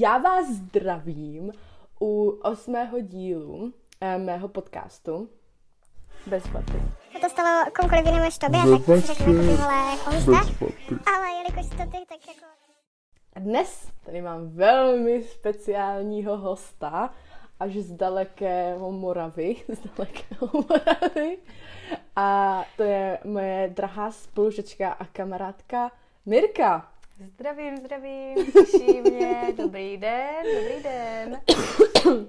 Já vás zdravím u osmého dílu eh, mého podcastu Bez paty. Se to stalo komukoliv jinému než tobě, tak si řeknu jako. Ale jelikož to ty, tak jako... A dnes tady mám velmi speciálního hosta, až z dalekého Moravy, z dalekého Moravy. A to je moje drahá spolužečka a kamarádka Mirka. Zdravím, zdravím, těší mě, dobrý den, dobrý den.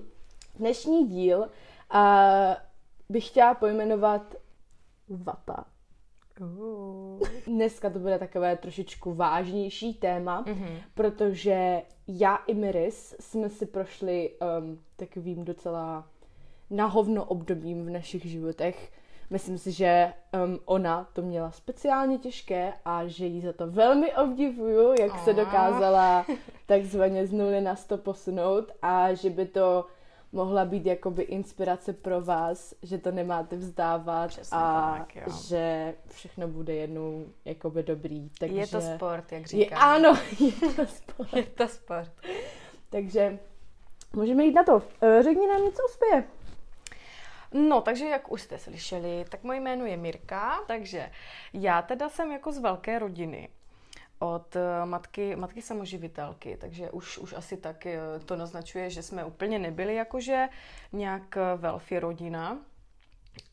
Dnešní díl a bych chtěla pojmenovat Vata. Uh. Dneska to bude takové trošičku vážnější téma, Mhm. protože já i Miris jsme si prošli um, takovým docela nahovno obdobím v našich životech. Myslím si, že um, ona to měla speciálně těžké a že jí za to velmi obdivuju, jak se dokázala takzvaně z nuly na sto posunout a že by to mohla být jakoby inspirace pro vás, že to nemáte vzdávat Přesně a tak, jo. že všechno bude jednou jakoby dobrý. Takže... Je to sport, jak Je, říkám. ano, je to sport. Je to sport. Takže můžeme jít na to. Eh, Řekni nám něco o. No, takže jak už jste slyšeli, tak moje jméno je Mirka, takže já teda jsem jako z velké rodiny od eh, matky, matky samoživitelky, takže už, už asi tak eh, to naznačuje, že jsme úplně nebyli jakože nějak eh, wealthy rodina,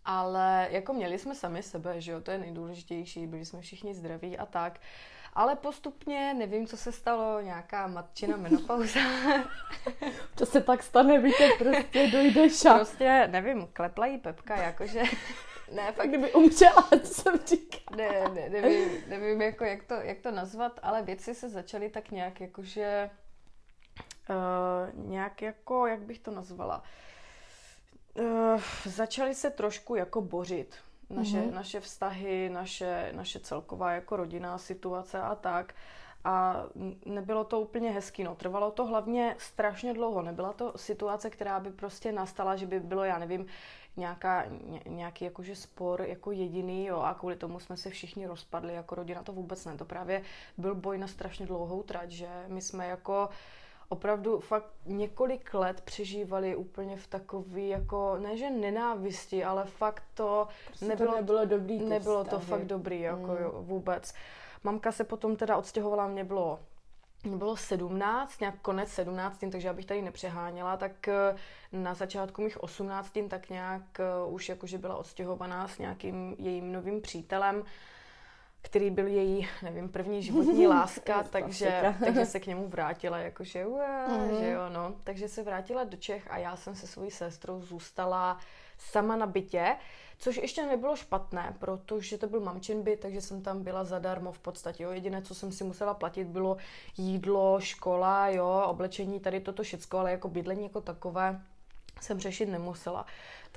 ale jako měli jsme sami sebe, že jo, to je nejdůležitější, byli jsme všichni zdraví a tak. Ale postupně, nevím, co se stalo, nějaká matčina menopauza. To se tak stane, víte, prostě dojde šak. prostě, nevím, klepla jí pepka, jakože... Ne, fakt Kdyby umřela, co jsem říkala. ne, ne, nevím, nevím jako jak, to, jak to nazvat, ale věci se začaly tak nějak jakože... Uh, nějak jako, jak bych to nazvala? Uh, začaly se trošku jako bořit naše, Mhm. mm-hmm. naše vztahy, naše, naše celková jako rodinná situace a tak. A nebylo to úplně hezký, no. Trvalo to hlavně strašně dlouho. Nebyla to situace, která by prostě nastala, že by bylo, já nevím, nějaká, ně, nějaký jakože spor jako jediný, jo, a kvůli tomu jsme se všichni rozpadli jako rodina, to vůbec ne. To právě byl boj na strašně dlouhou trať, že my jsme jako opravdu fakt několik let přežívali úplně v takový jako, ne že nenávisti, ale fakt to Prostě nebylo, to nebylo dobrý. nebylo to fakt dobrý, jako Mm. jo, vůbec. Mamka se potom teda odstěhovala, mě bylo mě bylo 17, nějak konec 17, takže abych tady nepřeháněla, tak eh, na začátku mých 18, tak nějak eh, už jakože byla odstěhovaná s nějakým jejím novým přítelem, který byl její, nevím, první životní láska, takže, takže se k němu vrátila, jakože ué, Mhm. že jo, no. Takže se vrátila do Čech a já jsem se svojí sestrou zůstala sama na bytě, což ještě nebylo špatné, protože to byl mamčin byt, takže jsem tam byla zadarmo v podstatě, jo. Jediné, co jsem si musela platit, bylo jídlo, škola, jo, oblečení, tady toto všecko, ale jako bydlení jako takové jsem řešit nemusela.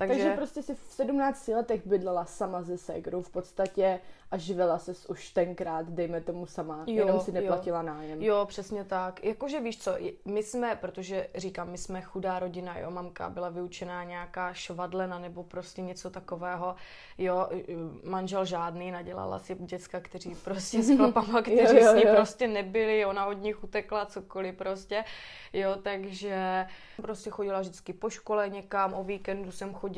Takže, Takže prostě si v 17 letech bydlela sama se ségrou v podstatě a živela se už tenkrát, dejme tomu sama, Jo, jenom si jo. neplatila nájem. Jo, přesně tak. Jakože víš co, my jsme, protože říkám, my jsme chudá rodina, jo, mamka byla vyučená nějaká švadlena nebo prostě něco takového, jo, manžel žádný, nadělala si děcka, kteří prostě s chlapama, kteří Jo, jo, s ní jo. prostě nebyli, ona od nich utekla, cokoliv prostě, jo, takže prostě chodila vždycky po škole někam, o víkendu jsem chodila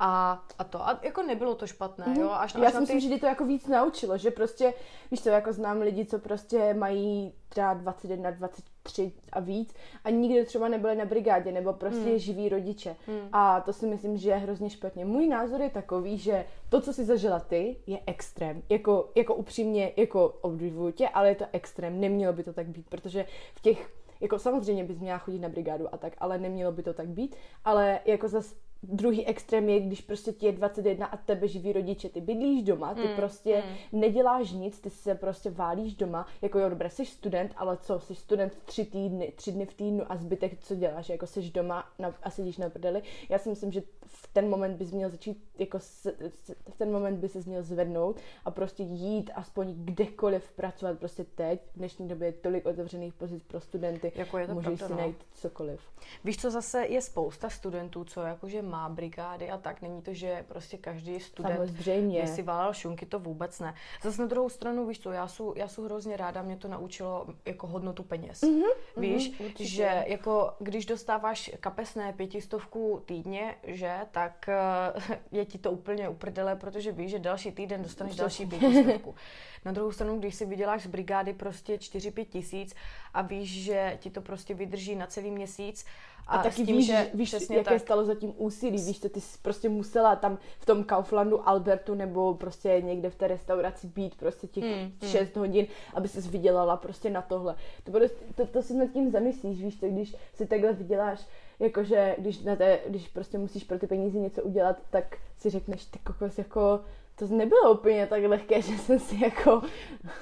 a, a to, a jako nebylo to špatné, jo, až, Já až si na myslím, ty... že tě to jako víc naučilo, že prostě, víš co, jako znám lidi, co prostě mají třeba 21, 23 a víc a nikdy třeba nebyli na brigádě nebo prostě Hmm. živí rodiče. A to si myslím, že je hrozně špatně. Můj názor je takový, že to, co si zažila ty, je extrém. Jako, jako upřímně, jako obdivuju tě, ale je to extrém. Nemělo by to tak být, protože v těch jako samozřejmě bys měla chodit na brigádu a tak, ale nemělo by to tak být. Ale jako zas druhý extrém je, když prostě ti je 21 a tebe živí rodiče, ty bydlíš doma, ty Mm, prostě neděláš nic, ty se prostě válíš doma, jako jo, dobré, jsi student, ale co, jsi student tři týdny, tři dny v týdnu a zbytek co děláš, jako jsi doma na, a sedíš na prdeli. Já si myslím, že v ten moment bys měl začít, jako v ten moment by se měl zvednout a prostě jít aspoň kdekoliv pracovat prostě teď. V dnešní době je tolik otevřených pozic pro studenty, Jako je to můžeš pravda, si no. najít cokoliv. Víš, co zase je spousta studentů, co jakože má brigády a tak. Není to, že prostě každý student Samozřejmě. si válel šunky, to vůbec ne. Zase na druhou stranu, víš co, já jsem, já hrozně ráda, mě to naučilo jako hodnotu peněz. Mhm, Víš, určitě. že jako když dostáváš kapesné pětistovku týdně, že, tak eh, je ti to úplně uprdele, protože víš, že další týden dostaneš další pětistovku. Na druhou stranu, když si vyděláš z brigády prostě 4-5 tisíc a víš, že ti to prostě vydrží na celý měsíc a, A, taky tím, víš, že víš přesně jaké tak, stalo za tím úsilí, víš, že ty jsi prostě musela tam v tom Kauflandu, Albertu nebo prostě někde v té restauraci být prostě těch Hmm, hmm. 6 hodin, aby ses vydělala prostě na tohle. To, bude, to, to si nad tím zamyslíš, víš, to když si takhle vyděláš, jakože když, na té, když prostě musíš pro ty peníze něco udělat, tak si řekneš, ty kokos, jako to nebylo úplně tak lehké, že jsem si jako...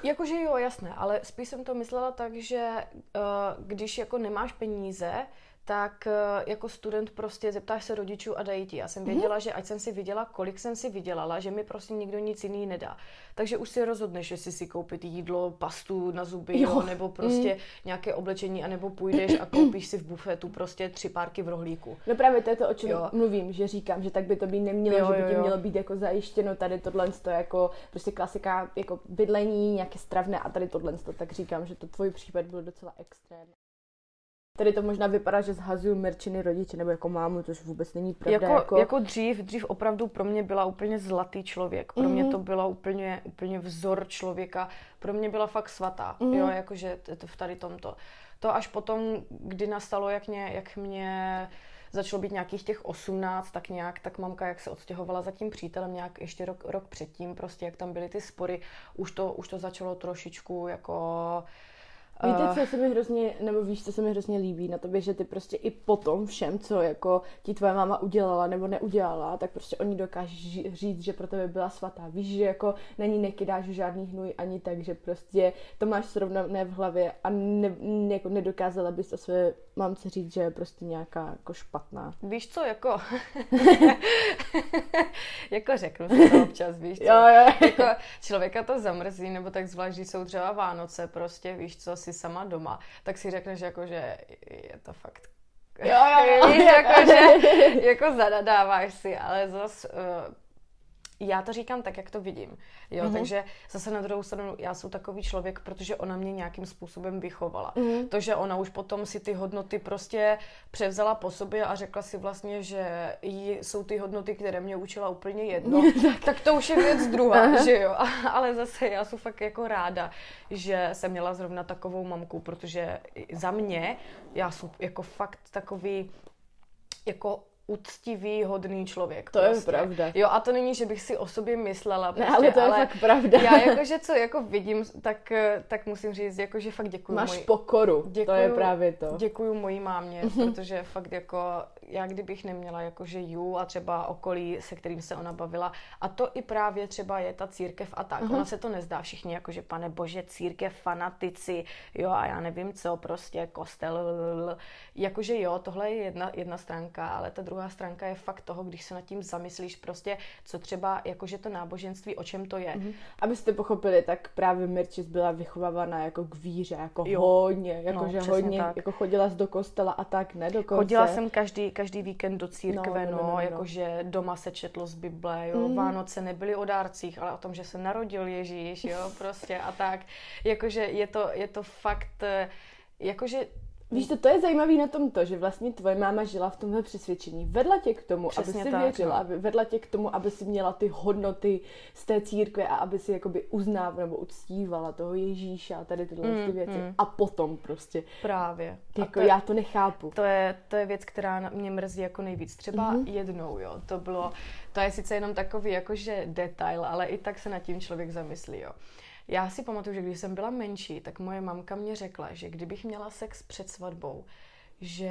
Jakože jo, jasné, ale spíš jsem to myslela tak, že uh, když jako nemáš peníze, tak uh, jako student prostě zeptáš se rodičů a dají ti. Já jsem věděla, že ať jsem si viděla, kolik jsem si vydělala, že mi prostě nikdo nic jiný nedá. Takže už si rozhodneš, jestli si koupit jídlo, pastu na zuby, jo. Jo. nebo prostě nějaké oblečení, anebo půjdeš a koupíš si v bufetu prostě tři párky v rohlíku. No právě to je to, o čem Jo. mluvím, že říkám, že tak by to být nemělo, Jo, že by jo, ti mělo být jako zajištěno tady tohle to jako prostě klasika jako bydlení, nějaké stravné a tady tohle to, tak říkám, že to tvůj případ byl docela extrém. Tady to možná vypadá, že zhazuju merčiny rodiče nebo jako mámu, což vůbec není pravda. Jako, jako... jako dřív, dřív opravdu pro mě byla úplně zlatý člověk. Pro mě Mhm. to byla úplně, úplně vzor člověka. Pro mě byla fakt svatá, Mhm. jo, jakože v tady tomto. To až potom, kdy nastalo, jak mě, jak mě začalo být nějakých těch 18, tak nějak, tak mamka, jak se odstěhovala za tím přítelem nějak ještě rok, rok předtím, prostě jak tam byly ty spory, už to, už to začalo trošičku jako... Víte, eh, co se mi hrozně, nebo víš, co se mi hrozně líbí na tobě, že ty prostě i po tom všem, co jako ti tvoje máma udělala nebo neudělala, tak prostě oni dokáží říct, že pro tebe byla svatá. Víš, že jako na ní nekydáš žádný hnůj ani tak, že prostě to máš srovnané v hlavě a ne, ne, jako nedokázala bys to své mamce říct, že je prostě nějaká jako špatná. Víš co, jako... jako řeknu si to občas, víš co? Jo, jo. jako člověka to zamrzí, nebo tak zvlášť, jsou třeba Vánoce, prostě víš co, si sama doma, tak si řekneš jako, že je to fakt Jo, jo, jo. Víš, jako, že jako zadadáváš si, ale zas uh, já to říkám tak, jak to vidím. Jo, Mhm. mm-hmm. takže zase na druhou stranu, já jsem takový člověk, protože ona mě nějakým způsobem vychovala. Mhm. Mm-hmm. To, že ona už potom si ty hodnoty prostě převzala po sobě a řekla si vlastně, že jí jsou ty hodnoty, které mě učila úplně jedno, tak to už je věc druhá, že jo. A- Ale zase já jsem fakt jako ráda, že jsem měla zrovna takovou mamku, protože za mě, já jsem jako fakt takový jako uctivý, hodný člověk. To je prostě. pravda. Jo, a to není, že bych si o sobě myslela. Ne, Prostě, ale to je fakt pravda. Já jakože co jako vidím, tak, tak musím říct, jako, že fakt děkuju. Máš mojí- pokoru, to Děkuju, je právě to. Děkuju mojí mámě, protože fakt jako, já kdybych neměla jakože ju a třeba okolí, se kterým se ona bavila, a to i právě třeba je ta církev a tak. Ona se to nezdá všichni, jakože pane bože, církev, fanatici, jo a já nevím co, prostě kostel, jakože jo, tohle je jedna, jedna stránka, ale ta druhá stránka je fakt toho, když se nad tím zamyslíš prostě, co třeba, jakože to náboženství, o čem to je. Mhm. Abyste pochopili, tak právě Mirčis byla vychovávána jako k víře, jako Jo. hodně, jako No, hodně, tak. jako chodila jsi do kostela a tak, ne dokonce. Chodila jsem každý, každý víkend do církve, No, no, no, no, no, no. jakože doma se četlo z Bible, jo, Mm. Vánoce nebyly o dárcích, ale o tom, že se narodil Ježíš, jo, prostě a tak. Jakože je to, je to fakt, eh, jakože Víš, to, to je zajímavé na tom to, že vlastně tvoje máma žila v tomhle přesvědčení. Vedla tě k tomu, Přesně aby si tak, věřila, no. vedla tě k tomu, aby si měla ty hodnoty z té církve a aby si jakoby uznávala nebo uctívala toho Ježíše a tady tyhle Mm, ty věci. mm. A potom prostě, právě. Jako to, já to nechápu. to je, to je věc, která mě mrzí jako nejvíc. Třeba Mhm. mm-hmm. jednou, jo, to bylo, to je sice jenom takový jakože detail, ale i tak se nad tím člověk zamyslí, jo. Já si pamatuju, že když jsem byla menší, tak moje mamka mě řekla, že kdybych měla sex před svatbou, že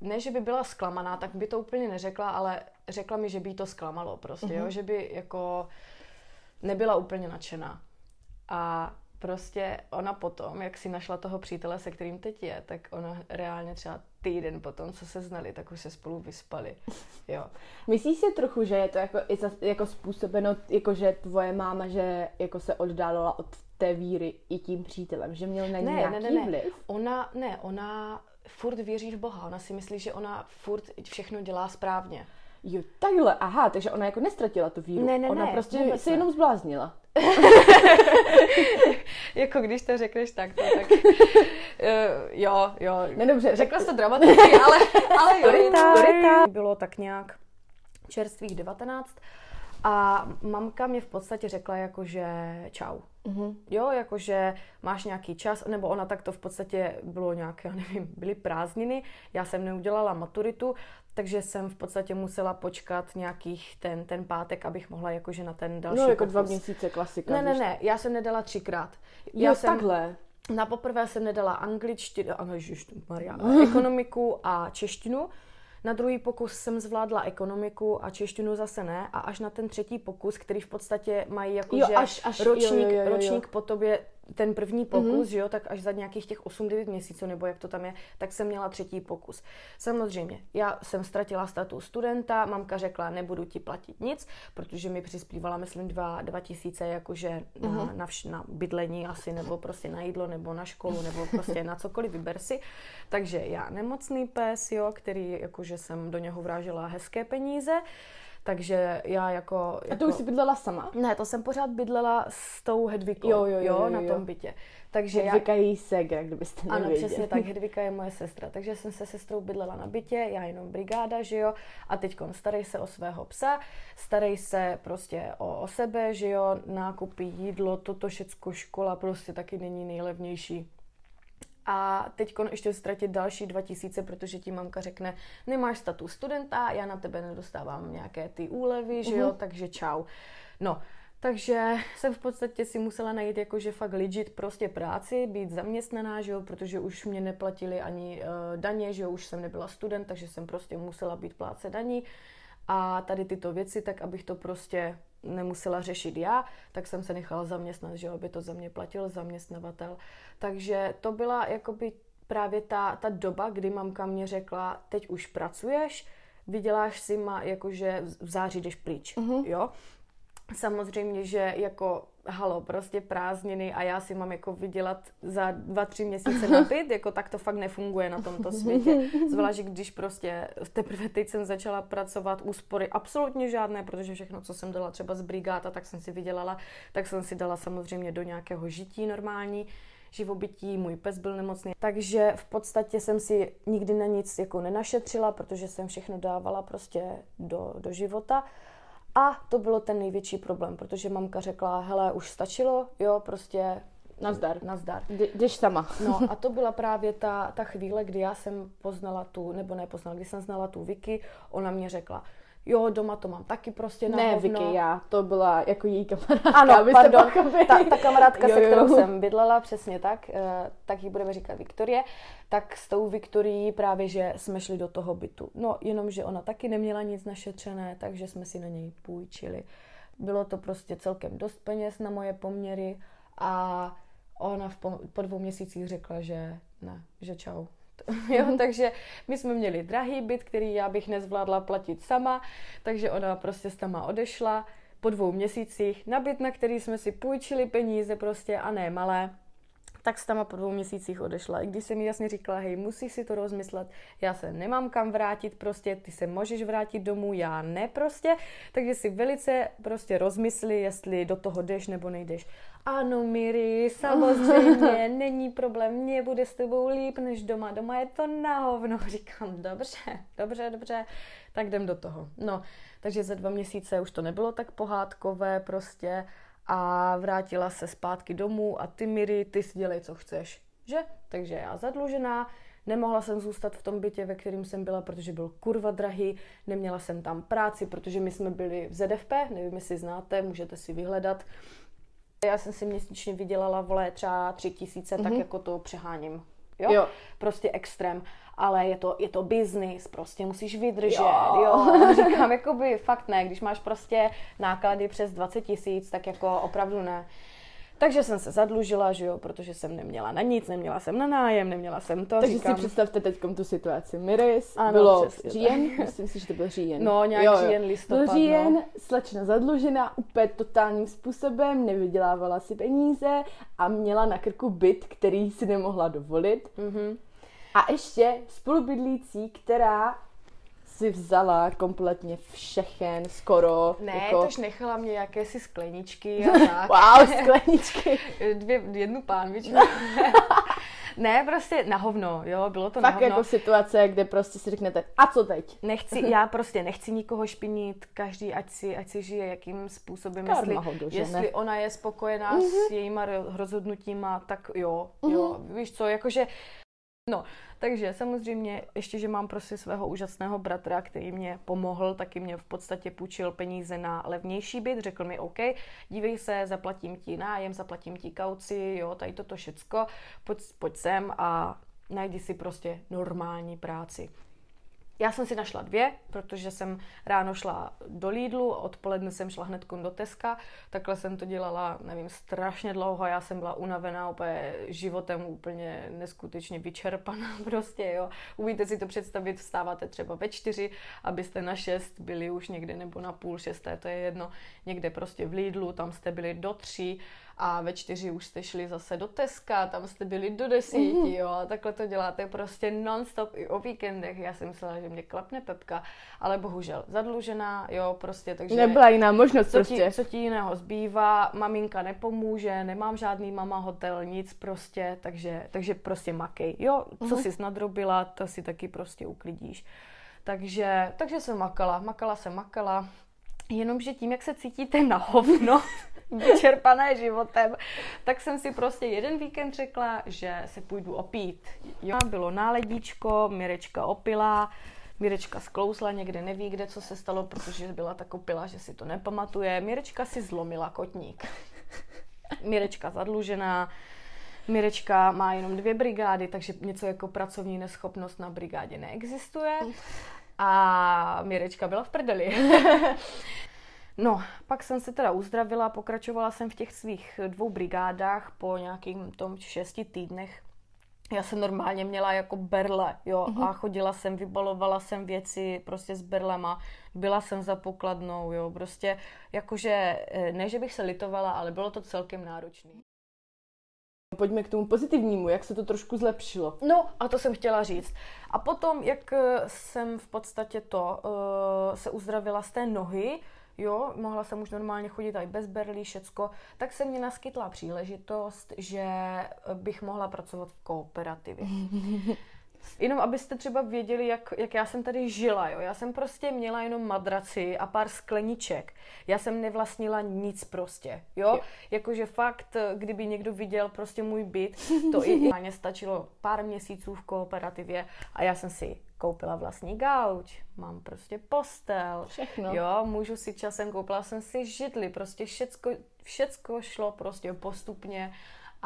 ne, že by byla zklamaná, tak by to úplně neřekla, ale řekla mi, že by jí to zklamalo prostě, jo, že by jako nebyla úplně nadšená. A prostě ona potom, jak si našla toho přítele, se kterým teď je, tak ona reálně třeba týden potom, co se znali, tak už se spolu vyspali. Jo. Myslíš si trochu, že je to jako, jako způsobeno, jako že tvoje máma, že jako se oddálila od té víry i tím přítelem, že měl na ní Ne, nějaký ne, ne, ne. vliv? Ona, ne, ona furt věří v Boha. Ona si myslí, že ona furt všechno dělá správně. Jo, takhle, aha, takže ona jako nestratila tu víru. Ne, ne, ona ne, prostě se ne. jenom zbláznila. jako když to řekneš takto, tak uh, jo, jo. Ne, dobře, Řekla jsi to dramaticky, ale, ale jo. Story time. Story time. Bylo tak nějak čerstvých 19 a mamka mě v podstatě řekla jako, že čau. Mhm. Jo, jakože máš nějaký čas, nebo ona tak to v podstatě bylo nějaké, já nevím, byly prázdniny, já jsem neudělala maturitu, takže jsem v podstatě musela počkat nějakých ten, ten pátek, abych mohla jakože na ten další No, jako pokus. dva měsíce klasika. Ne, ne, ne, já jsem nedala třikrát. Jo, jsem, takhle. Na poprvé jsem nedala angličtinu, Maria, ekonomiku a češtinu. Na druhý pokus jsem zvládla ekonomiku a češtinu zase ne. A až na ten třetí pokus, který v podstatě mají jako, Jo, že až- až- ročník, jo, jo, jo, jo. ročník po tobě ten první pokus, mm-hmm. jo, tak až za nějakých těch 8-9 měsíců, nebo jak to tam je, tak jsem měla třetí pokus. Samozřejmě, já jsem ztratila status studenta, mamka řekla, nebudu ti platit nic, protože mi přispívala, myslím, dva, dva tisíce jakože na, Mhm. na, vš, na bydlení asi, nebo prostě na jídlo, nebo na školu, nebo prostě na cokoliv, vyber si. Takže já nemocný pes, jo, který jakože jsem do něho vrážela hezké peníze, takže já jako... A jako... to už jsi bydlela sama? Ne, to jsem pořád bydlela s tou Hedvikou, Jo, jo, jo, jo, na jo. tom bytě. Takže já, Hedvika je její ségra, kdybyste ano, nevěděli. přesně tak, Hedvika je moje sestra, takže jsem se sestrou bydlela na bytě, já jenom brigáda, že jo, a teď starej se o svého psa, starej se prostě o, o sebe, že jo, nákupy, jídlo, toto všecko, škola prostě taky není nejlevnější. A teď ještě ztratit další 2000, protože ti mamka řekne, nemáš status studenta, já na tebe nedostávám nějaké ty úlevy, že jo, takže čau. No, takže jsem v podstatě si musela najít jakože fakt legit prostě práci, být zaměstnaná, že jo, protože už mě neplatili ani uh, daně, že jo, už jsem nebyla student, takže jsem prostě musela být pláce daní. A tady tyto věci, tak abych to prostě nemusela řešit já, tak jsem se nechala zaměstnat, že aby to za mě platil zaměstnavatel. Takže to byla jakoby právě ta, ta doba, kdy mamka mě řekla, teď už pracuješ, vyděláš si ma, jakože v září jdeš pryč, uh-huh. jo. Samozřejmě, že jako halo, prostě prázdniny a já si mám jako vydělat za dva, tři měsíce na byt, jako tak to fakt nefunguje na tomto světě. Zvlášť, když prostě teprve teď jsem začala pracovat úspory absolutně žádné, protože všechno, co jsem dala třeba z brigáta, tak jsem si vydělala, tak jsem si dala samozřejmě do nějakého žití normální živobytí, můj pes byl nemocný. Takže v podstatě jsem si nikdy na nic jako nenašetřila, protože jsem všechno dávala prostě do, do života. A to bylo ten největší problém, protože mamka řekla, hele, už stačilo, jo, prostě Nazdar. nazdar. Jde- Jdeš sama. No a to byla právě ta, ta chvíle, kdy já jsem poznala tu, nebo ne poznala, kdy jsem znala tu Vicky, ona mě řekla, jo, doma to mám taky prostě na Ne, hovno. Vicky, já. To byla jako její kamarádka. Ano, pardon, ta, ta kamarádka, Jo, se jo. kterou jsem bydlela, přesně tak, eh, tak ji budeme říkat Viktorie, tak s tou Viktorií právě, že jsme šli do toho bytu. No, jenomže ona taky neměla nic našetřené, takže jsme si na něj půjčili. Bylo to prostě celkem dost peněz na moje poměry a ona v po, po dvou měsících řekla, že ne, že čau. Jo, takže my jsme měli drahý byt, který já bych nezvládla platit sama, takže ona prostě sama odešla po dvou měsících na byt, na který jsme si půjčili peníze prostě a ne malé, tak sama po dvou měsících odešla. I když jsem jí jasně říkala, hej, musíš si to rozmyslet, já se nemám kam vrátit prostě, ty se můžeš vrátit domů, já ne prostě, takže si velice prostě rozmysli, jestli do toho jdeš nebo nejdeš. Ano, Miri, samozřejmě, není problém, mně bude s tebou líp než doma, doma je to na hovno. Říkám, dobře, dobře, dobře, tak jdem do toho. No, takže za dva měsíce už to nebylo tak pohádkové prostě a vrátila se zpátky domů a ty Miri, ty si dělej, co chceš, že? Takže já zadlužená, Nemohla jsem zůstat v tom bytě, ve kterém jsem byla, protože byl kurva drahý, neměla jsem tam práci, protože my jsme byli v ZFP, nevím, jestli znáte, můžete si vyhledat. Já jsem si měsíčně vydělala, vole, třeba tři tisíce, mm-hmm. tak jako to přeháním. Jo? Jo. Prostě extrém. Ale je to, je to business, prostě musíš vydržet, Jo. jo. jo. Říkám, jakoby fakt ne, když máš prostě náklady přes 20 tisíc, tak jako opravdu ne. Takže jsem se zadlužila, že jo, protože jsem neměla na nic, neměla jsem na nájem, neměla jsem to, Takže říkám. si představte teď tu situaci. Miris, Ano, bylo říjen, tak. myslím si, že to byl říjen. No, nějak říjen, listopad, Byl říjen, no. slečna zadlužená úplně totálním způsobem, nevydělávala si peníze a měla na krku byt, který si nemohla dovolit. Mhm. A ještě spolubydlící, která si vzala kompletně všechen, skoro. Ne, jako... tož nechala mě jakési skleničky a tak. wow, skleničky. Dvě, jednu pánvičku. ne, prostě na hovno, jo, bylo to Fakt na hovno. jako situace, kde prostě si řeknete, a co teď? Nechci, já prostě nechci nikoho špinit, každý ať si, ať si žije jakým způsobem, Karma jestli, ho dožene. jestli ona je spokojená mm-hmm. s jejíma ro- rozhodnutíma, tak jo, jo, víš co, jakože, no, takže samozřejmě ještě, že mám prostě svého úžasného bratra, který mě pomohl, taky mě v podstatě půjčil peníze na levnější byt, řekl mi OK, dívej se, zaplatím ti nájem, zaplatím ti kauci, jo, tady toto všecko, pojď, pojď sem a najdi si prostě normální práci. Já jsem si našla dvě, protože jsem ráno šla do Lidlu, odpoledne jsem šla hned do Teska, takhle jsem to dělala, nevím, strašně dlouho, já jsem byla unavená úplně životem, úplně neskutečně vyčerpaná prostě, jo. Umíte si to představit, vstáváte třeba ve čtyři, abyste na šest byli už někde, nebo na půl šesté, to je jedno, někde prostě v Lidlu, tam jste byli do tří, a ve čtyři už jste šli zase do Teska, tam jste byli do desíti, mm. jo, a takhle to děláte prostě non-stop i o víkendech. Já jsem myslela, že mě klapne pepka, ale bohužel zadlužená, jo, prostě, takže... Nebyla jiná možnost co prostě. Ti, co ti jiného zbývá, maminka nepomůže, nemám žádný mama hotel, nic prostě, takže, takže prostě makej. Jo, co mm. jsi nadrobila, to si taky prostě uklidíš. Takže, takže jsem makala, makala jsem makala, jenomže tím, jak se cítíte na hovno, vyčerpané životem, tak jsem si prostě jeden víkend řekla, že se půjdu opít. Jo, bylo náledíčko, Mirečka opila, Mirečka sklousla někde, neví kde, co se stalo, protože byla tak opila, že si to nepamatuje. Mirečka si zlomila kotník. Mirečka zadlužená, Mirečka má jenom dvě brigády, takže něco jako pracovní neschopnost na brigádě neexistuje. A Mirečka byla v prdeli. No, pak jsem se teda uzdravila, pokračovala jsem v těch svých dvou brigádách po nějakým tom šesti týdnech. Já jsem normálně měla jako berle, jo, mm-hmm. a chodila jsem, vybalovala jsem věci prostě s berlema, byla jsem za pokladnou, jo, prostě jakože, ne, že bych se litovala, ale bylo to celkem náročné. Pojďme k tomu pozitivnímu, jak se to trošku zlepšilo. No a to jsem chtěla říct. A potom, jak jsem v podstatě to uh, se uzdravila z té nohy, jo, mohla jsem už normálně chodit i bez berlí, všecko, tak se mě naskytla příležitost, že bych mohla pracovat v kooperativě. Jenom abyste třeba věděli, jak, jak já jsem tady žila. Jo? Já jsem prostě měla jenom madraci a pár skleniček. Já jsem nevlastnila nic prostě. Jo? jo. Jakože fakt, kdyby někdo viděl prostě můj byt, to i, i mě stačilo pár měsíců v kooperativě a já jsem si koupila vlastní gauč, mám prostě postel, Všechno. jo, můžu si časem, koupila jsem si židli, prostě všecko, všecko šlo prostě postupně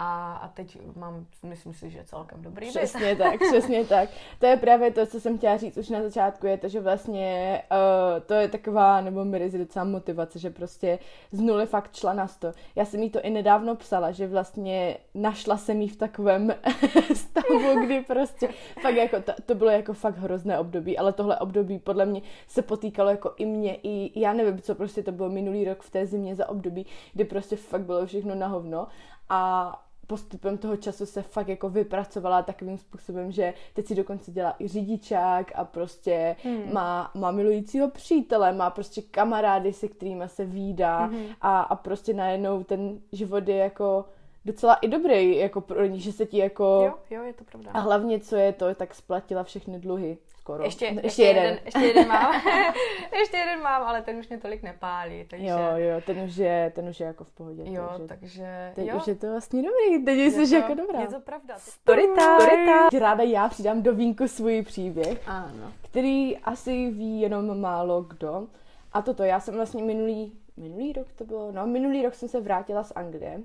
a, a teď mám, myslím si, že celkem dobrý Přesně tak, přesně tak. To je právě to, co jsem chtěla říct už na začátku, je to, že vlastně uh, to je taková, nebo mi docela motivace, že prostě z nuly fakt šla na sto. Já jsem jí to i nedávno psala, že vlastně našla jsem jí v takovém stavu, kdy prostě fakt jako, to, to bylo jako fakt hrozné období, ale tohle období podle mě se potýkalo jako i mě, i já nevím, co prostě to bylo minulý rok v té zimě za období, kdy prostě fakt bylo všechno na hovno a postupem toho času se fakt jako vypracovala takovým způsobem, že teď si dokonce dělá i řidičák a prostě hmm. má, má milujícího přítele, má prostě kamarády, se kterými se výdá hmm. a, a prostě najednou ten život je jako docela i dobrý, jako pro ní, že se ti jako... Jo, jo, je to pravda. A hlavně, co je to, tak splatila všechny dluhy skoro. Ještě, ještě, ještě jeden. jeden. Ještě jeden mám. ještě jeden mám, ale ten už mě tolik nepálí. Takže... Jo, jo, ten už je, ten už je jako v pohodě. Jo, takže, takže teď jo. už je to vlastně dobrý, teď je jsi jako dobrá. Je to pravda. Story time. Ráda já přidám do vínku svůj příběh, ano. který asi ví jenom málo kdo. A toto, já jsem vlastně minulý, minulý rok to bylo, no minulý rok jsem se vrátila z Anglie.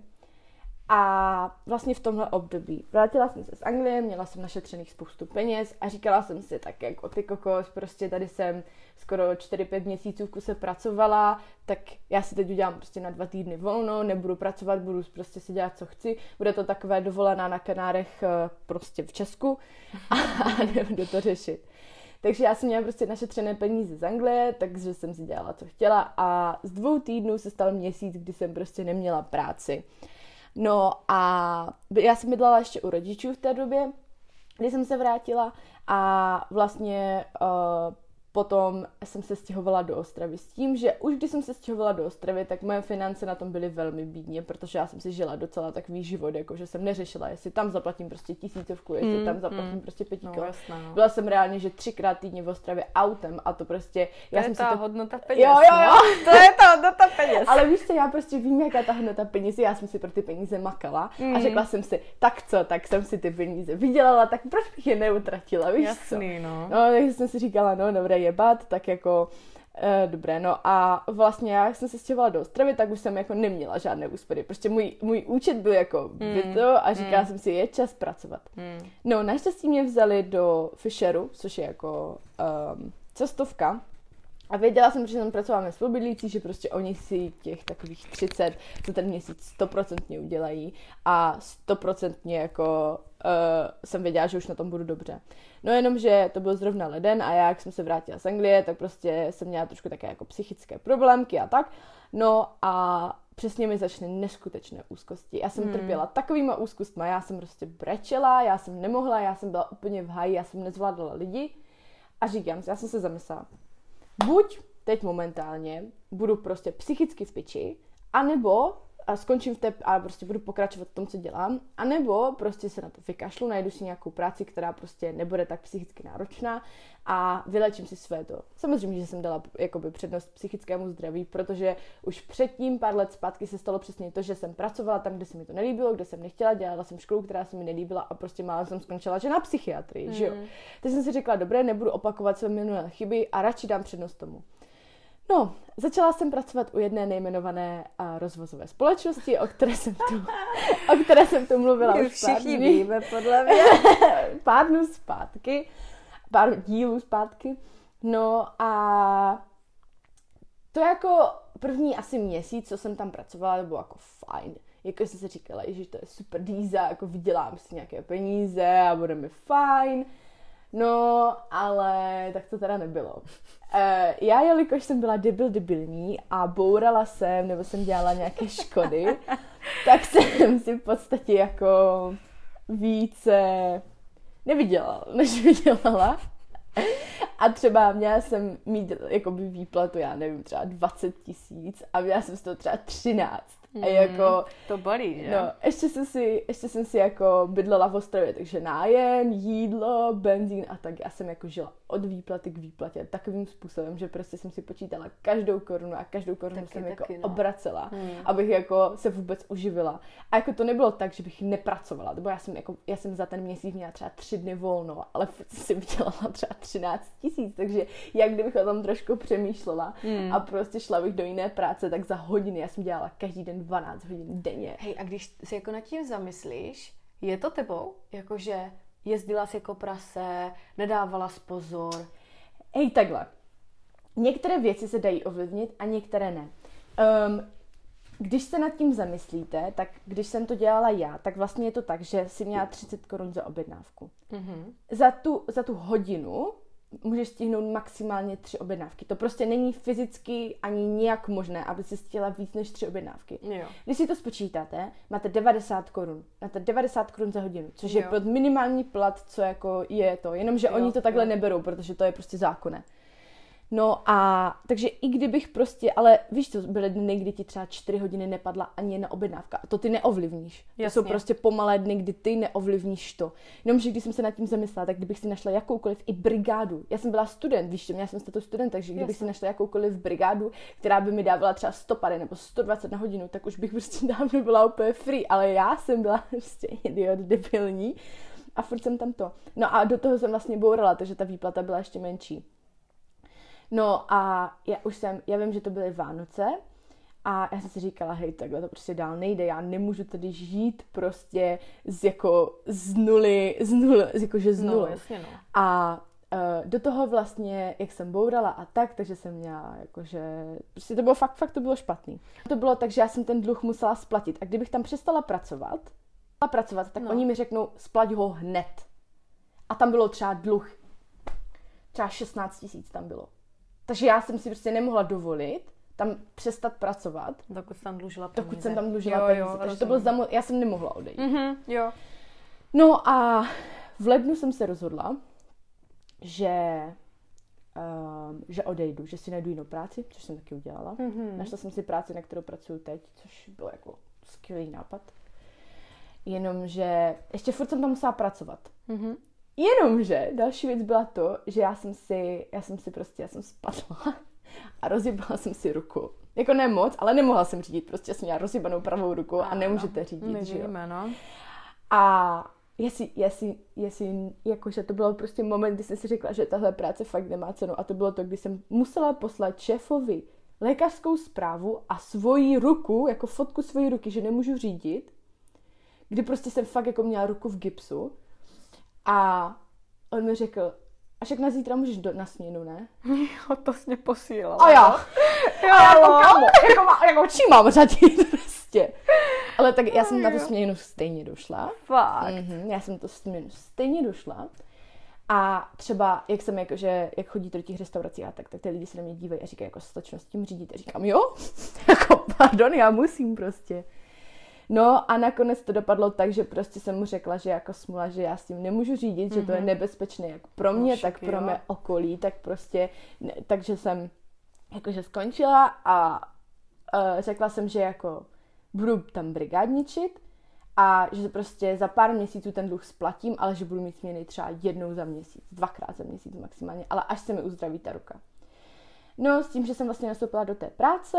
A vlastně v tomhle období vrátila jsem se z Anglie, měla jsem našetřených spoustu peněz a říkala jsem si tak jako ty kokos, prostě tady jsem skoro 4-5 měsíců v kuse pracovala, tak já si teď udělám prostě na dva týdny volno, nebudu pracovat, budu prostě si dělat, co chci. Bude to takové dovolená na Kanárech eh, prostě v Česku a nebudu to řešit. Takže já jsem měla prostě našetřené peníze z Anglie, takže jsem si dělala, co chtěla a z dvou týdnů se stal měsíc, kdy jsem prostě neměla práci. No a já jsem bydlela ještě u rodičů v té době, kdy jsem se vrátila a vlastně uh, potom jsem se stěhovala do Ostravy s tím, že už když jsem se stěhovala do Ostravy, tak moje finance na tom byly velmi bídně, protože já jsem si žila docela takový život, jako že jsem neřešila, jestli tam zaplatím prostě tisícovku, jestli Mm, tam zaplatím mm. prostě pěti No, jasné, no. Byla jsem reálně, že třikrát týdně v Ostravě autem a to prostě, To já je jsem si ta to hodnota peněz. Jo, jo, jo. No. To je ta hodnota peněz. ale víš co, já prostě vím, jaká ta hodnota peněz, já jsem si pro ty peníze makala Mm. a řekla jsem si, tak co, tak jsem si ty peníze vydělala, tak proč bych je neutratila, víš co? Jasný, no. No, takže jsem si říkala, no dobré, jebat, tak jako Uh, dobré, no a vlastně já jak jsem se stěhovala do Ostravy, tak už jsem jako neměla žádné úspory. Prostě můj, můj účet byl jako Mm, vyto a říkala jsem si, je čas pracovat. Hmm. No, naštěstí mě vzali do Fisheru, což je jako um, cestovka. A věděla jsem, že tam pracováme spolubydlící, že prostě oni si těch takových 30 za ten měsíc stoprocentně udělají a stoprocentně jako uh, jsem věděla, že už na tom budu dobře. No jenom, že to byl zrovna leden a já, jak jsem se vrátila z Anglie, tak prostě jsem měla trošku také jako psychické problémky a tak. No a přesně mi začaly neskutečné úzkosti. Já jsem Hmm. trpěla takovýma úzkostma, já jsem prostě brečela, já jsem nemohla, já jsem byla úplně v háji, já jsem nezvládala lidi. A říkám si, já jsem se zamyslela, buď teď momentálně budu prostě psychicky v piči, anebo a skončím v té a prostě budu pokračovat v tom, co dělám, anebo prostě se na to vykašlu, najdu si nějakou práci, která prostě nebude tak psychicky náročná a vylečím si své to. Samozřejmě, že jsem dala jakoby přednost psychickému zdraví, protože už předtím pár let zpátky se stalo přesně to, že jsem pracovala tam, kde se mi to nelíbilo, kde jsem nechtěla, dělala jsem školu, která se mi nelíbila a prostě málo jsem skončila, že na psychiatrii, mm. že jo. Tak jsem si řekla, dobré, nebudu opakovat své minulé chyby a radši dám přednost tomu. No, začala jsem pracovat u jedné nejmenované a rozvozové společnosti, o které jsem tu, o které jsem tu mluvila My už pár všichni dní, víme, podle mě. pár dnů zpátky, pár dílů zpátky. No a to jako první asi měsíc, co jsem tam pracovala, to bylo jako fajn. Jako jsem si říkala, že to je super díza, jako vydělám si nějaké peníze a bude mi fajn. No, ale tak to teda nebylo. E, já, jelikož jsem byla debil debilní a bourala jsem, nebo jsem dělala nějaké škody, tak jsem si v podstatě jako více nevydělala, než vydělala. A třeba měla jsem mít jakoby výplatu, já nevím, třeba 20 tisíc a měla jsem z toho třeba 13. A jako, To bolí, že? No, ještě jsem si, ještě jsem si jako bydlela v Ostravě, takže nájem, jídlo, benzín a tak. Já jsem jako žila od výplaty k výplatě takovým způsobem, že prostě jsem si počítala každou korunu a každou korunu Taky, jsem taky, jako no. obracela, Hmm. abych jako se vůbec uživila. A jako to nebylo tak, že bych nepracovala, nebo já jsem jako, já jsem za ten měsíc měla třeba tři dny volno, ale jsem si vydělala třeba 13 tisíc, takže jak kdybych o tom trošku přemýšlela Hmm. a prostě šla bych do jiné práce, tak za hodiny, já jsem dělala každý den 12 hodin denně. Hej, a když si jako nad tím zamyslíš, je to tebou? Jakože jezdila jsi jako prase, nedávala pozor. Hej, takhle. Některé věci se dají ovlivnit a některé ne. Um, když se nad tím zamyslíte, tak když jsem to dělala já, tak vlastně je to tak, že si měla 30 korun za objednávku. Mhm. Za tu, za tu hodinu můžeš stihnout maximálně tři objednávky. To prostě není fyzicky ani nějak možné, aby si stihla víc než tři objednávky. Jo. Když si to spočítáte, máte 90 korun. Máte 90 korun za hodinu, což je Jo. pod minimální plat, co jako je to. Jenomže Jo, oni to takhle jo. neberou, protože to je prostě zákonné. No a takže i kdybych prostě, ale víš co, byly dny, kdy ti třeba 4 hodiny nepadla ani jedna objednávka. A to ty neovlivníš. To Jasně. jsou prostě pomalé dny, kdy ty neovlivníš to. Jenomže když jsem se nad tím zamyslela, tak kdybych si našla jakoukoliv i brigádu. Já jsem byla student, víš měla jsem status student, takže kdybych Jasně. si našla jakoukoliv brigádu, která by mi dávala třeba 100 pady nebo 120 na hodinu, tak už bych prostě dávno byla úplně free. Ale já jsem byla prostě idiot debilní a furt jsem tam to. No a do toho jsem vlastně bourala, takže ta výplata byla ještě menší. No a já už jsem, já vím, že to byly Vánoce a já jsem si říkala, hej, takhle to prostě dál nejde, já nemůžu tady žít prostě z jako z nuly, z nuly, z jakože z No, nuly. jasně no. A uh, do toho vlastně, jak jsem bourala a tak, takže jsem měla jakože, prostě to bylo fakt, fakt to bylo špatný. To bylo tak, že já jsem ten dluh musela splatit a kdybych tam přestala pracovat, přestala pracovat, tak No. no. oni mi řeknou, splať ho hned. A tam bylo třeba dluh, třeba 16 tisíc tam bylo. Takže já jsem si prostě nemohla dovolit tam přestat pracovat, Dokud jsi tam dlužila peníze. dokud jsem tam dlužila jo, peníze. Jo, takže to bylo za mo- já jsem nemohla odejít. Mhm, jo. No a v lednu jsem se rozhodla, že um, že odejdu, že si najdu jinou práci, což jsem taky udělala. Mhm. Našla jsem si práci, na kterou pracuji teď, což bylo jako skvělý nápad. Jenomže ještě furt jsem tam musela pracovat. Mhm. Jenomže další věc byla to, že já jsem si, já jsem si prostě, já jsem spadla a rozjebala jsem si ruku. Jako ne moc, ale nemohla jsem řídit, prostě jsem měla rozjebanou pravou ruku a nemůžete řídit, My že jo. no. A jestli, jestli, jestli, jakože to bylo prostě moment, kdy jsem si řekla, že tahle práce fakt nemá cenu. A to bylo to, kdy jsem musela poslat šéfovi lékařskou zprávu a svoji ruku, jako fotku svojí ruky, že nemůžu řídit, kdy prostě jsem fakt jako měla ruku v gipsu. A on mi řekl, a však na zítra můžeš do, na směnu, ne? Jo, to jsi mě posílala. A já, Jo, a jako kámo, jako, má- jako čím mám řadit prostě. Ale tak já jsem na tu směnu stejně došla. Fakt. Mm-hmm, já jsem to směnu stejně došla. A třeba, jak jsem jakože, jak chodí do těch restaurací a tak, tak ty lidi se na mě dívají a říkají, jako slečno s tím řídíte. Říkám, jo, jako pardon, já musím prostě. No a nakonec to dopadlo tak, že prostě jsem mu řekla, že jako smula, že já s tím nemůžu řídit, mm-hmm. že to je nebezpečné jak pro mě, však tak pro jo. mé okolí, tak prostě, ne, takže jsem jakože skončila a uh, řekla jsem, že jako budu tam brigádničit a že prostě za pár měsíců ten dluh splatím, ale že budu mít směny třeba jednou za měsíc, dvakrát za měsíc maximálně, ale až se mi uzdraví ta ruka. No, s tím, že jsem vlastně nastoupila do té práce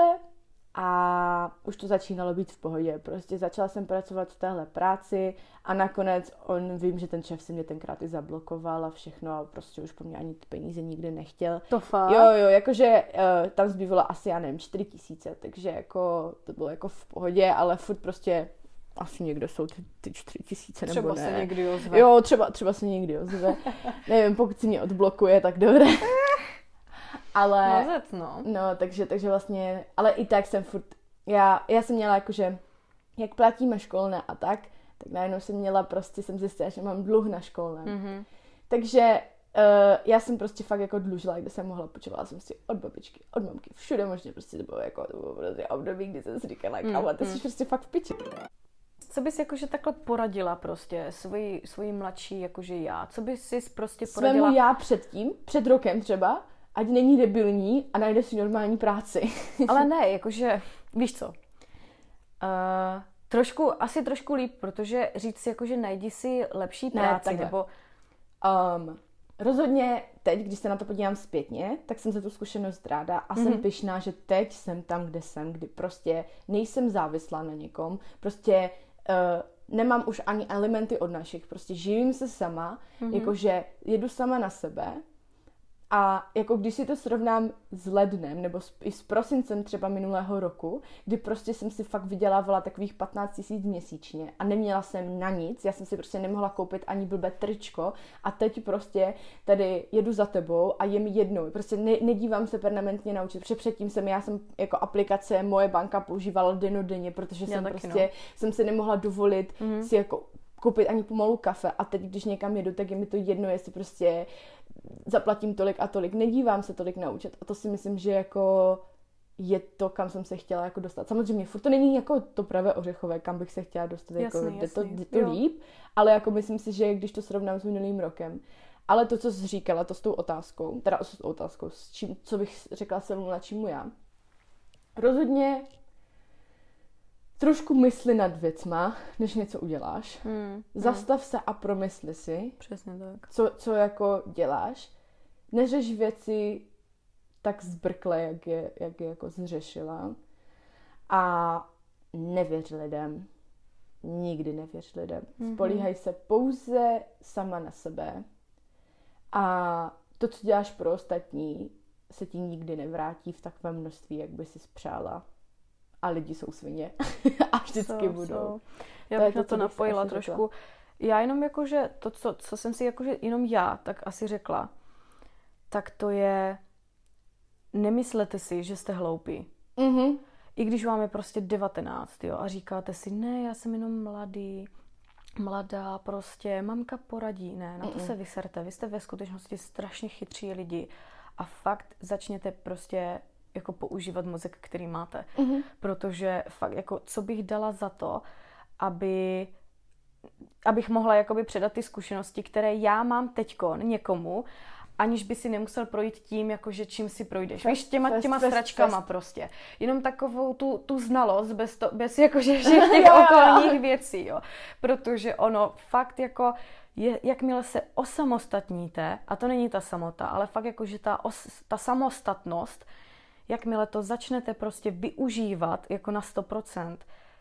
a už to začínalo být v pohodě. Prostě začala jsem pracovat v téhle práci a nakonec on, vím, že ten šéf si mě tenkrát i zablokoval a všechno a prostě už po mě ani ty peníze nikdy nechtěl. To fakt. Jo, jo, jakože uh, tam zbývalo asi, já nevím, 4 tisíce, takže jako to bylo jako v pohodě, ale furt prostě asi někde jsou ty, ty 4 tisíce nebo Třeba ne. se někdy ozve. Jo, třeba, třeba se někdy ozve. nevím, pokud si mě odblokuje, tak dobré. ale... Mazec, no. No, takže, takže vlastně, ale i tak jsem furt, já, já jsem měla jakože, jak platíme školné a tak, tak najednou jsem měla prostě, jsem zjistila, že mám dluh na školném. Mhm. Takže uh, já jsem prostě fakt jako dlužila, kde jsem mohla, počovala jsem si od babičky, od mamky, všude možně prostě to bylo jako, to bylo prostě období, kdy jsem si říkala, Mm, kámo, ty jsi prostě fakt v piči. Co bys jakože takhle poradila prostě svoji, svoji mladší jakože já? Co bys si prostě poradila? Svému já předtím, před rokem třeba, ať není debilní a najde si normální práci. Ale ne, jakože, víš co? Uh, trošku, asi trošku líp, protože říct si jakože najdi si lepší Ne, práci, takhle. nebo Um, rozhodně teď, když se na to podívám zpětně, tak jsem za tu zkušenost ráda a mm-hmm. jsem pyšná, že teď jsem tam, kde jsem, kdy prostě nejsem závislá na někom, prostě uh, nemám už ani elementy od našich, prostě živím se sama, mm-hmm. jakože jedu sama na sebe a jako když si to srovnám s lednem nebo s, i s prosincem třeba minulého roku, kdy prostě jsem si fakt vydělávala takových 15 tisíc měsíčně a neměla jsem na nic, já jsem si prostě nemohla koupit ani blbé tričko a teď prostě tady jedu za tebou a je mi jednou, prostě ne, nedívám se permanentně na účet, protože předtím jsem, já jsem jako aplikace moje banka používala denodenně, protože Já jsem prostě, no. jsem si nemohla dovolit mm-hmm. si jako koupit ani pomalu kafe a teď, když někam jedu, tak je mi to jedno, jestli prostě zaplatím tolik a tolik, nedívám se tolik na účet a to si myslím, že jako je to, kam jsem se chtěla jako dostat. Samozřejmě, furt to není jako to pravé ořechové, kam bych se chtěla dostat, jako Jasný, jde to, jde to jo. líp, ale jako myslím si, že když to srovnám s minulým rokem, ale to, co jsi říkala, to s tou otázkou, teda s tou otázkou, s čím, co bych řekla svému mladšímu já, rozhodně trošku mysli nad věcma, než něco uděláš. Hmm, Zastav se a promysli si, přesně tak. co, co jako děláš. Neřeš věci tak zbrkle, jak je, jak je jako zřešila. A nevěř lidem. Nikdy nevěř lidem. Mm-hmm. Spolíhaj se pouze sama na sebe. A to, co děláš pro ostatní, se ti nikdy nevrátí v takovém množství, jak by si spřála. A lidi jsou svině. a vždycky Jsou, budou. jsou. Já bych to, na to napojila asi řekla. trošku. Já jenom jakože to, co, co jsem si jakože jenom já, tak asi řekla, tak to je, nemyslete si, že jste hloupí. Mhm. I když vám je prostě 19, jo, a říkáte si, ne, já jsem jenom mladý, mladá, prostě, mamka poradí. Ne, na to se vyserte. Vy jste ve skutečnosti strašně chytří lidi a fakt začněte prostě jako používat mozek, který máte. Mm-hmm. Protože fakt, jako, co bych dala za to, aby abych mohla jakoby předat ty zkušenosti, které já mám teďko někomu aniž by si nemusel projít tím, jakože čím si projdeš. Víš, těma, fest, těma fest. prostě. Jenom takovou tu, tu znalost, bez, to, bez jakože všech těch okolních věcí, jo. Protože ono fakt jako, je, jakmile se osamostatníte, a to není ta samota, ale fakt jakože ta, os, ta samostatnost, jakmile to začnete prostě využívat jako na 100%,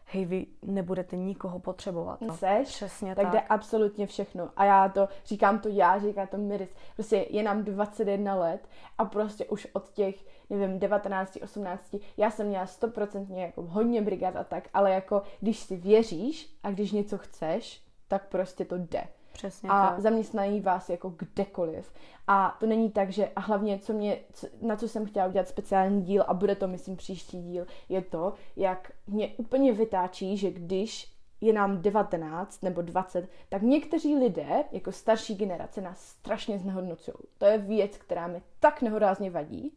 hej, vy nebudete nikoho potřebovat. No. Seš, Přesně tak, tak. jde absolutně všechno. A já to, říkám to já, říká to Miris, prostě je nám 21 let a prostě už od těch, nevím, 19, 18, já jsem měla 100% jako hodně brigád a tak, ale jako když si věříš a když něco chceš, tak prostě to jde. Přesně a tak. zaměstnají vás jako kdekoliv. A to není tak, že a hlavně, co mě, co, na co jsem chtěla udělat speciální díl a bude to, myslím, příští díl, je to, jak mě úplně vytáčí, že když je nám 19 nebo 20, tak někteří lidé, jako starší generace, nás strašně znehodnocují. To je věc, která mi tak nehorázně vadí,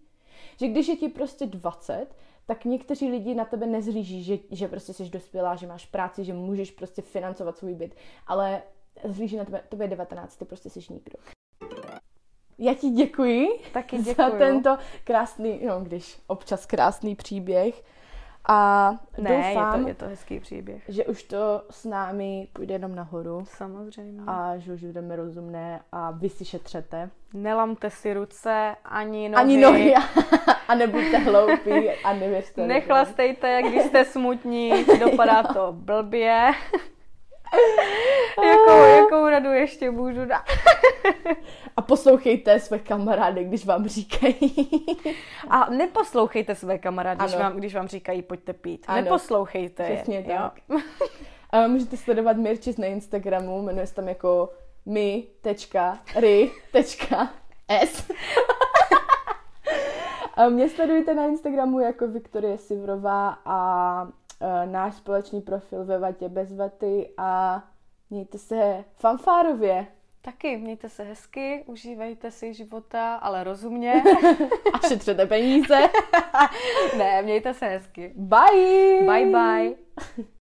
že když je ti prostě 20, tak někteří lidi na tebe nezhlíží, že, že prostě jsi dospělá, že máš práci, že můžeš prostě financovat svůj byt, ale zhlíží na tebe, tobě je 19, ty prostě jsi nikdo. Já ti děkuji Taky za děkuju. tento krásný, no když občas krásný příběh a Ne, doufám, je to, je to hezký příběh. že už to s námi půjde jenom nahoru Samozřejmě. a že už budeme rozumné a vy si šetřete. Nelamte si ruce, ani nohy. Ani nohy a nebuďte hloupí a nevěřte. Nechlastejte, když jste smutní, dopadá to blbě. jakou, jakou radu ještě můžu dát? A poslouchejte své kamarády, když vám říkají. A neposlouchejte své kamarády, když vám, když vám říkají pojďte pít. Ano. Neposlouchejte je. Přesně jo? tak. A můžete sledovat Mirčis na Instagramu, jmenuje se tam jako mi.ry.s A mě sledujte na Instagramu jako Viktorie Sivrová a e, náš společný profil ve Vatě bez vaty a mějte se fanfárově Taky mějte se hezky, užívejte si života, ale rozumně. a šetřete peníze. ne, mějte se hezky. Bye! Bye bye.